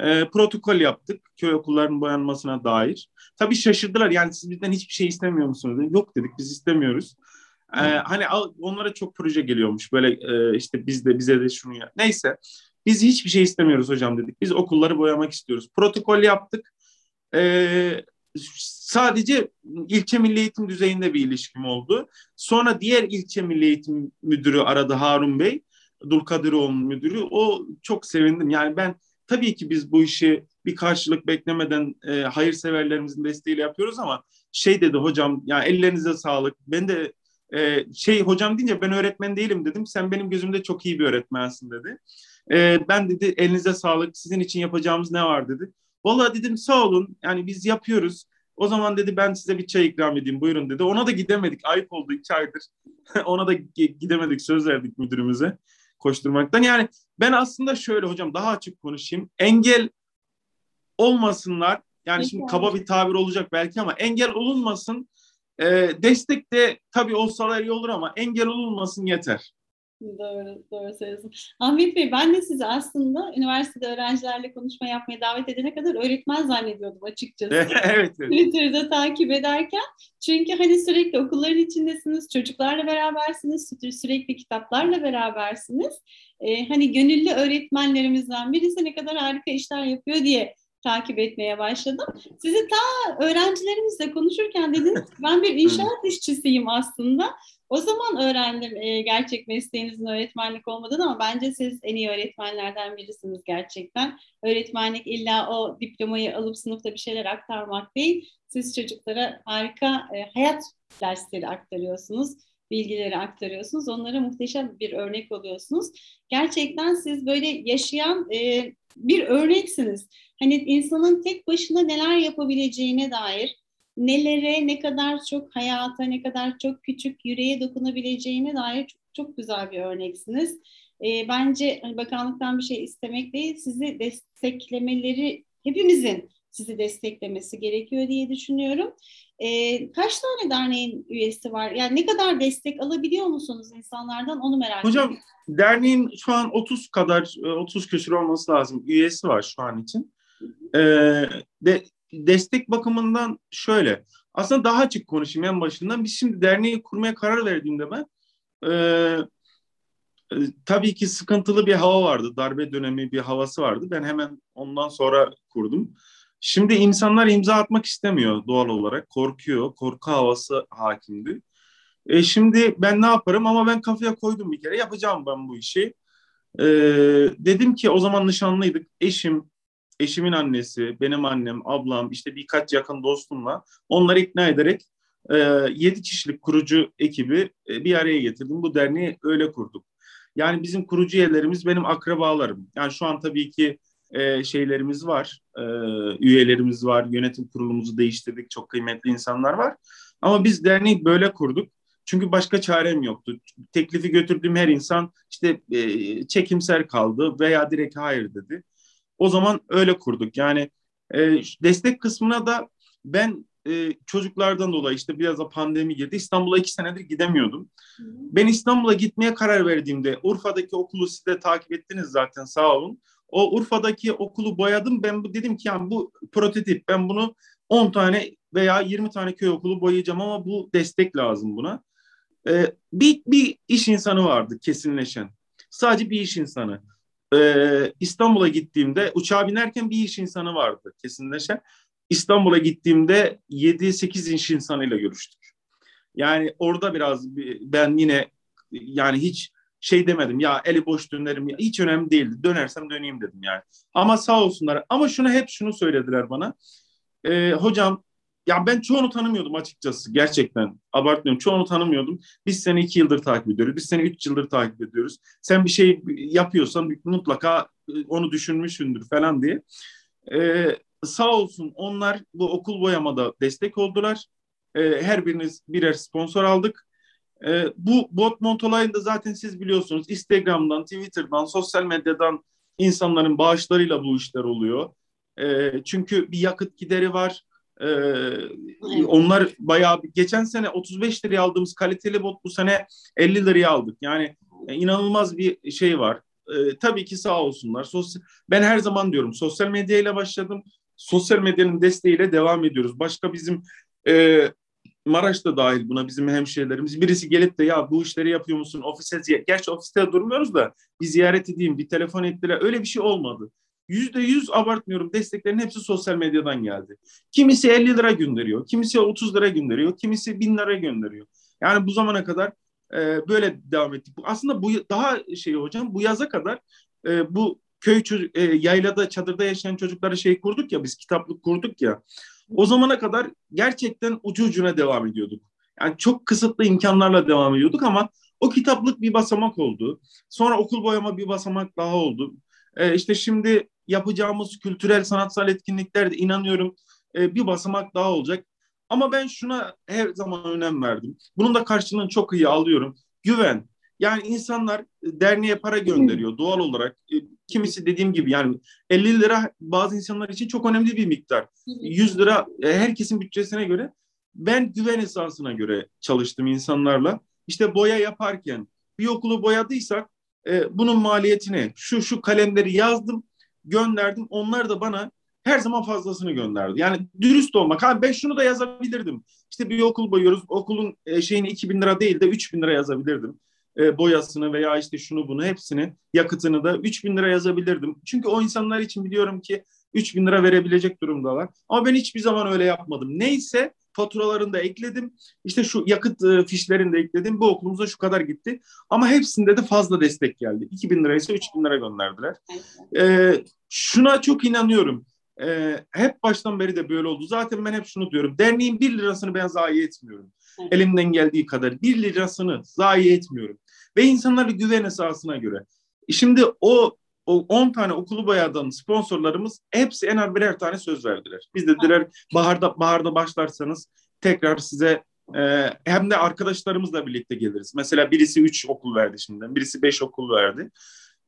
E, protokol yaptık köy okullarının boyanmasına dair. Tabii şaşırdılar yani siz bizden hiçbir şey istemiyor musunuz? Dedi. Yok dedik biz istemiyoruz. E, hani onlara çok proje geliyormuş böyle e, işte biz de bize de şunu ya. Neyse biz hiçbir şey istemiyoruz hocam dedik. Biz okulları boyamak istiyoruz. Protokol yaptık. E, sadece ilçe milli eğitim düzeyinde bir ilişkim oldu. Sonra diğer ilçe milli eğitim müdürü aradı Harun Bey. Dulkadiroğlu'nun müdürü. O çok sevindim. Yani ben tabii ki biz bu işi bir karşılık beklemeden e, hayırseverlerimizin desteğiyle yapıyoruz ama şey dedi hocam ya ellerinize sağlık. Ben de e, şey hocam deyince ben öğretmen değilim dedim. Sen benim gözümde çok iyi bir öğretmensin dedi. E, ben dedi elinize sağlık. Sizin için yapacağımız ne var dedi. Valla dedim sağ olun. Yani biz yapıyoruz. O zaman dedi ben size bir çay ikram edeyim buyurun dedi. Ona da gidemedik. Ayıp oldu iki aydır. Ona da gidemedik söz verdik müdürümüze koşturmaktan. Yani ben aslında şöyle hocam daha açık konuşayım. Engel olmasınlar. Yani şimdi kaba bir tabir olacak belki ama engel olunmasın. E, destek de tabii olsalar iyi olur ama engel olunmasın yeter. Doğru, doğru söylüyorsun. Ahmet Bey ben de sizi aslında üniversitede öğrencilerle konuşma yapmaya davet edene kadar öğretmen zannediyordum açıkçası. evet, evet. Twitter'da takip ederken. Çünkü hani sürekli okulların içindesiniz, çocuklarla berabersiniz, sürekli kitaplarla berabersiniz. Ee, hani gönüllü öğretmenlerimizden birisi ne kadar harika işler yapıyor diye takip etmeye başladım. Sizi ta öğrencilerimizle konuşurken dediniz ben bir inşaat işçisiyim aslında. O zaman öğrendim e, gerçek mesleğinizin öğretmenlik olmadığını ama bence siz en iyi öğretmenlerden birisiniz gerçekten. Öğretmenlik illa o diplomayı alıp sınıfta bir şeyler aktarmak değil. Siz çocuklara harika e, hayat dersleri aktarıyorsunuz, bilgileri aktarıyorsunuz. Onlara muhteşem bir örnek oluyorsunuz. Gerçekten siz böyle yaşayan e, bir örneksiniz. Hani insanın tek başına neler yapabileceğine dair nelere, ne kadar çok hayata, ne kadar çok küçük yüreğe dokunabileceğine dair çok, çok güzel bir örneksiniz. E, bence hani bakanlıktan bir şey istemek değil, sizi desteklemeleri, hepimizin sizi desteklemesi gerekiyor diye düşünüyorum. E, kaç tane derneğin üyesi var? Yani ne kadar destek alabiliyor musunuz insanlardan onu merak ediyorum. Hocam derneğin şu an 30 kadar, 30 küsur olması lazım üyesi var şu an için. E, de, destek bakımından şöyle. Aslında daha açık konuşayım en başından. Biz şimdi derneği kurmaya karar verdiğimde ben e, e, tabii ki sıkıntılı bir hava vardı. Darbe dönemi bir havası vardı. Ben hemen ondan sonra kurdum. Şimdi insanlar imza atmak istemiyor doğal olarak. Korkuyor. Korku havası hakimdi. E şimdi ben ne yaparım ama ben kafaya koydum bir kere. Yapacağım ben bu işi. E, dedim ki o zaman nişanlıydık. Eşim, eşimin annesi, benim annem, ablam, işte birkaç yakın dostumla onları ikna ederek e, 7 kişilik kurucu ekibi e, bir araya getirdim. Bu derneği öyle kurduk. Yani bizim kurucu üyelerimiz benim akrabalarım. Yani şu an tabii ki e, şeylerimiz var, e, üyelerimiz var, yönetim kurulumuzu değiştirdik, çok kıymetli insanlar var. Ama biz derneği böyle kurduk. Çünkü başka çarem yoktu. Teklifi götürdüğüm her insan işte e, çekimser kaldı veya direkt hayır dedi. O zaman öyle kurduk. Yani e, destek kısmına da ben e, çocuklardan dolayı işte biraz da pandemi girdi. İstanbul'a iki senedir gidemiyordum. Ben İstanbul'a gitmeye karar verdiğimde Urfa'daki okulu siz de takip ettiniz zaten sağ olun. O Urfa'daki okulu boyadım. Ben bu dedim ki yani bu prototip. Ben bunu 10 tane veya 20 tane köy okulu boyayacağım ama bu destek lazım buna. Ee, bir, bir iş insanı vardı kesinleşen. Sadece bir iş insanı. Ee, İstanbul'a gittiğimde uçağa binerken bir iş insanı vardı kesinleşen. İstanbul'a gittiğimde 7-8 iş insanıyla görüştük. Yani orada biraz ben yine yani hiç şey demedim ya eli boş dönerim ya hiç önemli değildi. Dönersem döneyim dedim yani. Ama sağ olsunlar. Ama şunu hep şunu söylediler bana. E, hocam ya ben çoğunu tanımıyordum açıkçası. Gerçekten abartmıyorum. Çoğunu tanımıyordum. Biz seni iki yıldır takip ediyoruz. Biz seni üç yıldır takip ediyoruz. Sen bir şey yapıyorsan mutlaka e, onu düşünmüşsündür falan diye. Ee, sağ olsun onlar bu okul boyamada destek oldular. Ee, her biriniz birer sponsor aldık. E, bu bot mont olayında zaten siz biliyorsunuz Instagram'dan, Twitter'dan, sosyal medyadan insanların bağışlarıyla bu işler oluyor. E, çünkü bir yakıt gideri var. E, onlar bayağı geçen sene 35 liraya aldığımız kaliteli bot bu sene 50 liraya aldık. Yani e, inanılmaz bir şey var. E, tabii ki sağ olsunlar. Sosyal, ben her zaman diyorum sosyal medyayla başladım. Sosyal medyanın desteğiyle devam ediyoruz. Başka bizim e, Maraş da dahil buna bizim hemşehrilerimiz. Birisi gelip de ya bu işleri yapıyor musun? Ofise ziyaret. Gerçi ofiste durmuyoruz da bir ziyaret edeyim, bir telefon ettiler. Öyle bir şey olmadı. Yüzde yüz abartmıyorum. Desteklerin hepsi sosyal medyadan geldi. Kimisi 50 lira gönderiyor. Kimisi 30 lira gönderiyor. Kimisi 1000 lira gönderiyor. Yani bu zamana kadar e, böyle devam ettik. Aslında bu daha şey hocam bu yaza kadar e, bu köy çocuk, e, yaylada çadırda yaşayan çocuklara şey kurduk ya biz kitaplık kurduk ya. O zamana kadar gerçekten ucu ucuna devam ediyorduk. Yani çok kısıtlı imkanlarla devam ediyorduk ama o kitaplık bir basamak oldu. Sonra okul boyama bir basamak daha oldu. Ee, işte şimdi yapacağımız kültürel sanatsal etkinliklerde inanıyorum e, bir basamak daha olacak. Ama ben şuna her zaman önem verdim. Bunun da karşılığını çok iyi alıyorum. Güven. Yani insanlar derneğe para gönderiyor doğal olarak. Kimisi dediğim gibi yani 50 lira bazı insanlar için çok önemli bir miktar. 100 lira e, herkesin bütçesine göre. Ben güven esasına göre çalıştım insanlarla. İşte boya yaparken bir okulu boyadıysak e, bunun maliyetini şu şu kalemleri yazdım gönderdim. Onlar da bana her zaman fazlasını gönderdi. Yani dürüst olmak. Ha ben şunu da yazabilirdim. İşte bir okul boyuyoruz. Okulun e, şeyini 2000 lira değil de 3000 lira yazabilirdim e, boyasını veya işte şunu bunu hepsini yakıtını da 3000 lira yazabilirdim. Çünkü o insanlar için biliyorum ki 3000 lira verebilecek durumdalar. Ama ben hiçbir zaman öyle yapmadım. Neyse faturalarını da ekledim. İşte şu yakıt e, fişlerini de ekledim. Bu okulumuza şu kadar gitti. Ama hepsinde de fazla destek geldi. 2000 liraysa 3000 lira gönderdiler. E, şuna çok inanıyorum. E, hep baştan beri de böyle oldu. Zaten ben hep şunu diyorum. Derneğin bir lirasını ben zayi etmiyorum. Elimden geldiği kadar bir lirasını zayi etmiyorum. Ve insanları güven esasına göre. Şimdi o o 10 tane okulu boyadan sponsorlarımız hepsi en az birer tane söz verdiler. Biz de dediler baharda baharda başlarsanız tekrar size e, hem de arkadaşlarımızla birlikte geliriz. Mesela birisi 3 okul verdi şimdiden, birisi 5 okul verdi.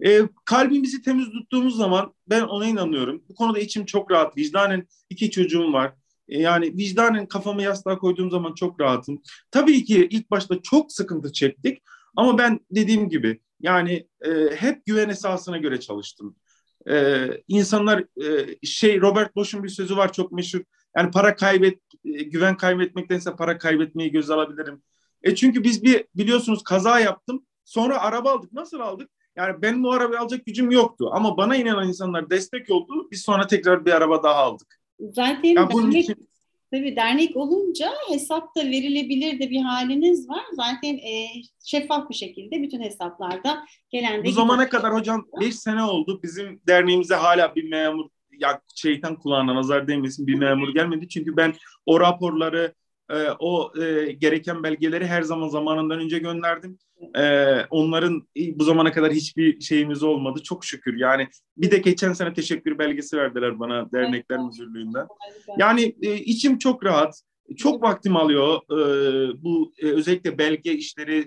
E, kalbimizi temiz tuttuğumuz zaman ben ona inanıyorum. Bu konuda içim çok rahat. Vicdanen iki çocuğum var. E, yani vicdanen kafamı yastığa koyduğum zaman çok rahatım. Tabii ki ilk başta çok sıkıntı çektik. Ama ben dediğim gibi yani e, hep güven esasına göre çalıştım. E, insanlar e, şey Robert Bosch'un bir sözü var çok meşhur. Yani para kaybet, e, güven kaybetmektense para kaybetmeyi göz alabilirim. E çünkü biz bir biliyorsunuz kaza yaptım. Sonra araba aldık. Nasıl aldık? Yani benim o arabayı alacak gücüm yoktu. Ama bana inanan insanlar destek oldu. Biz sonra tekrar bir araba daha aldık. Zaten Ya bunun için tabii dernek olunca hesap da verilebilir de bir haliniz var. Zaten e, şeffaf bir şekilde bütün hesaplarda gelen de bu zamana giden- kadar hocam 5 sene oldu. Bizim derneğimize hala bir memur ya şeytan kulağına nazar değmesin bir memur gelmedi. Çünkü ben o raporları e, o e, gereken belgeleri her zaman zamanından önce gönderdim. E, onların bu zamana kadar hiçbir şeyimiz olmadı. Çok şükür. Yani bir de geçen sene teşekkür belgesi verdiler bana dernekler müdürlüğünden. Harika. Yani e, içim çok rahat. Çok vaktimi alıyor e, bu e, özellikle belge işleri,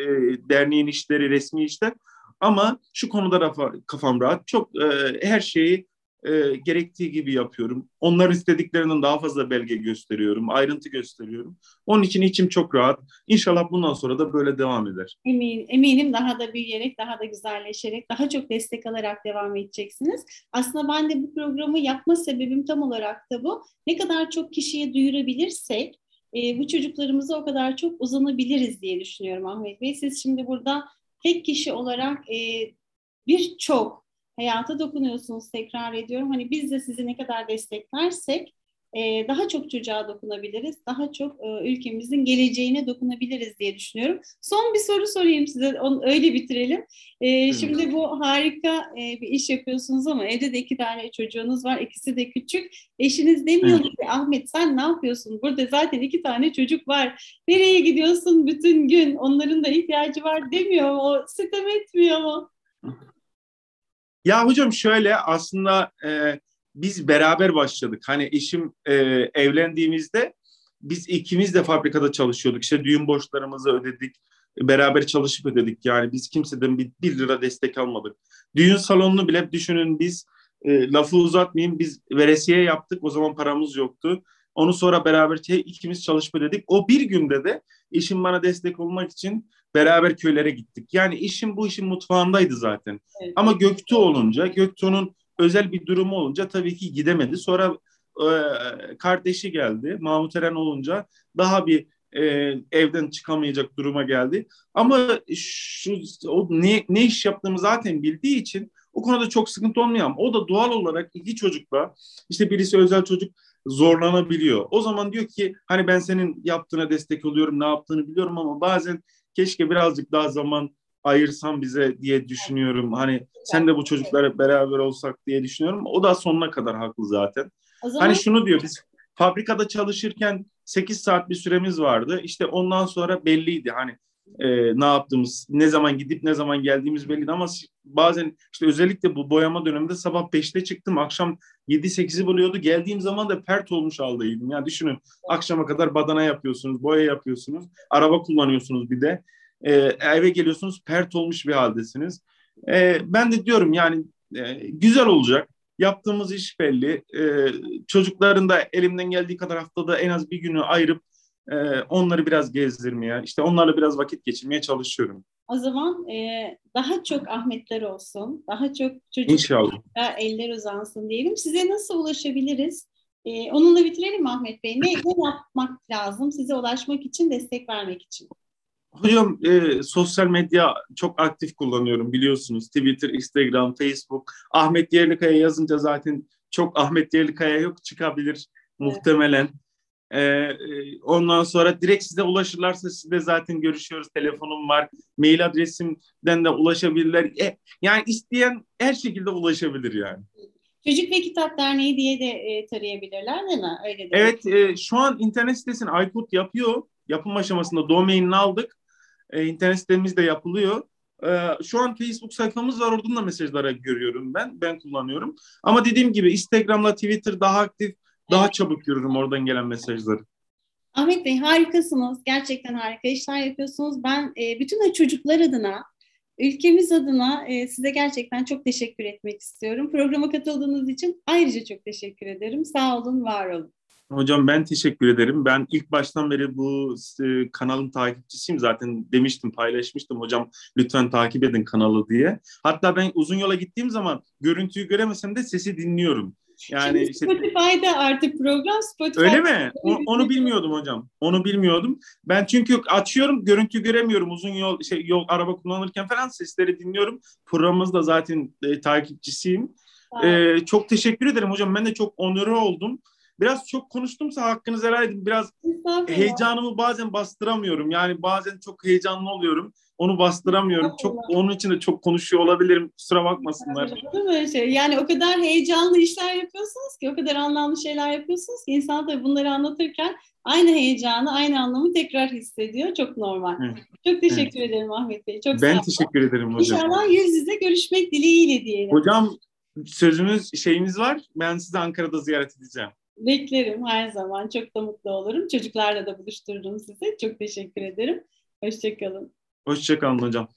e, derneğin işleri, resmi işler. Ama şu konuda rafa, kafam rahat. Çok e, her şeyi e, gerektiği gibi yapıyorum. Onlar istediklerinden daha fazla belge gösteriyorum, ayrıntı gösteriyorum. Onun için içim çok rahat. İnşallah bundan sonra da böyle devam eder. Emin, eminim daha da büyüyerek, daha da güzelleşerek, daha çok destek alarak devam edeceksiniz. Aslında ben de bu programı yapma sebebim tam olarak da bu. Ne kadar çok kişiye duyurabilirsek e, bu çocuklarımıza o kadar çok uzanabiliriz diye düşünüyorum Ahmet Bey. Siz şimdi burada tek kişi olarak e, birçok hayata dokunuyorsunuz tekrar ediyorum. Hani biz de sizi ne kadar desteklersek e, daha çok çocuğa dokunabiliriz, daha çok e, ülkemizin geleceğine dokunabiliriz diye düşünüyorum. Son bir soru sorayım size, onu öyle bitirelim. E, şimdi bu harika e, bir iş yapıyorsunuz ama evde de iki tane çocuğunuz var, ikisi de küçük. Eşiniz demiyor ki Ahmet sen ne yapıyorsun? Burada zaten iki tane çocuk var. Nereye gidiyorsun bütün gün? Onların da ihtiyacı var demiyor mu? O sitem etmiyor mu? Ya hocam şöyle aslında e, biz beraber başladık. Hani eşim e, evlendiğimizde biz ikimiz de fabrikada çalışıyorduk. İşte düğün borçlarımızı ödedik. Beraber çalışıp ödedik. Yani biz kimseden bir, bir lira destek almadık. Düğün salonunu bile düşünün biz e, lafı uzatmayayım biz veresiye yaptık. O zaman paramız yoktu. Onu sonra beraber şey, ikimiz çalışıp ödedik. O bir günde de eşim bana destek olmak için beraber köylere gittik. Yani işim bu işin mutfağındaydı zaten. Evet. Ama Göktuğ olunca, Göktuğ'un özel bir durumu olunca tabii ki gidemedi. Sonra e, kardeşi geldi. Mahmut Eren olunca daha bir e, evden çıkamayacak duruma geldi. Ama şu o ne, ne iş yaptığımı zaten bildiği için o konuda çok sıkıntı olmuyor ama o da doğal olarak iki çocukla işte birisi özel çocuk zorlanabiliyor. O zaman diyor ki hani ben senin yaptığına destek oluyorum, ne yaptığını biliyorum ama bazen keşke birazcık daha zaman ayırsan bize diye düşünüyorum. Hani sen de bu çocuklara beraber olsak diye düşünüyorum. O da sonuna kadar haklı zaten. Zaman Hani şunu diyor biz fabrikada çalışırken 8 saat bir süremiz vardı. İşte ondan sonra belliydi hani e, ne yaptığımız, ne zaman gidip ne zaman geldiğimiz belliydi ama bazen işte özellikle bu boyama döneminde sabah 5'te çıktım, akşam 7-8'i buluyordu. Geldiğim zaman da pert olmuş haldeydim. Yani düşünün akşama kadar badana yapıyorsunuz, boya yapıyorsunuz, araba kullanıyorsunuz bir de. E, eve geliyorsunuz pert olmuş bir haldesiniz. E, ben de diyorum yani e, güzel olacak. Yaptığımız iş belli. E, çocukların da elimden geldiği kadar haftada en az bir günü ayırıp e, onları biraz gezdirmeye, işte onlarla biraz vakit geçirmeye çalışıyorum. O zaman e, daha çok Ahmetler olsun, daha çok çocuk İnşallah. eller uzansın diyelim. Size nasıl ulaşabiliriz? E, onunla bitirelim Ahmet Bey. Ne, ne yapmak lazım size ulaşmak için, destek vermek için? Hocam e, sosyal medya çok aktif kullanıyorum biliyorsunuz. Twitter, Instagram, Facebook. Ahmet Yerlikaya yazınca zaten çok Ahmet Yerlikaya yok çıkabilir muhtemelen. E, e, ondan sonra direkt size ulaşırlarsa sizle zaten görüşüyoruz. Telefonum var, mail adresimden de ulaşabilirler. E, yani isteyen her şekilde ulaşabilir yani. Çocuk ve Kitap Derneği diye de e, tarayabilirler değil mi? Öyle değil? Evet, e, şu an internet sitesini Aykut yapıyor. Yapım aşamasında domainini aldık. E, internet sitemiz de yapılıyor. E, şu an Facebook sayfamız var. Oradan da mesajlara görüyorum ben. Ben kullanıyorum. Ama dediğim gibi Instagram'la Twitter daha aktif, daha çabuk görürüm oradan gelen mesajları. Ahmet Bey harikasınız. Gerçekten harika işler yapıyorsunuz. Ben e, bütün o çocuklar adına, ülkemiz adına e, size gerçekten çok teşekkür etmek istiyorum. Programa katıldığınız için ayrıca çok teşekkür ederim. Sağ olun, var olun. Hocam ben teşekkür ederim. Ben ilk baştan beri bu e, kanalın takipçisiyim zaten demiştim, paylaşmıştım hocam lütfen takip edin kanalı diye. Hatta ben uzun yola gittiğim zaman görüntüyü göremesem de sesi dinliyorum. Yani Şimdi işte Spotify'da artık program Spotify. Öyle mi? O, onu bilmiyordum hocam. Onu bilmiyordum. Ben çünkü açıyorum, görüntü göremiyorum. Uzun yol şey yol araba kullanırken falan sesleri dinliyorum. Programımızda zaten e, takipçisiyim. E, çok teşekkür ederim hocam. Ben de çok onuru oldum. biraz çok konuştumsa hakkınızı helal edin. Biraz heyecanımı bazen bastıramıyorum. Yani bazen çok heyecanlı oluyorum. Onu bastıramıyorum. Çok onun için de çok konuşuyor olabilirim. Kusura bakmasınlar. Değil mi? Şey, yani o kadar heyecanlı işler yapıyorsunuz ki, o kadar anlamlı şeyler yapıyorsunuz ki insan da bunları anlatırken aynı heyecanı, aynı anlamı tekrar hissediyor. Çok normal. Evet. Çok teşekkür evet. ederim Ahmet Bey. Çok ben teşekkür ederim hocam. İnşallah yüz yüze görüşmek dileğiyle diyelim. Hocam sözünüz şeyiniz var. Ben sizi Ankara'da ziyaret edeceğim. Beklerim her zaman. Çok da mutlu olurum. Çocuklarla da buluştururum sizi. Çok teşekkür ederim. Hoşçakalın. Hoşçakalın hocam.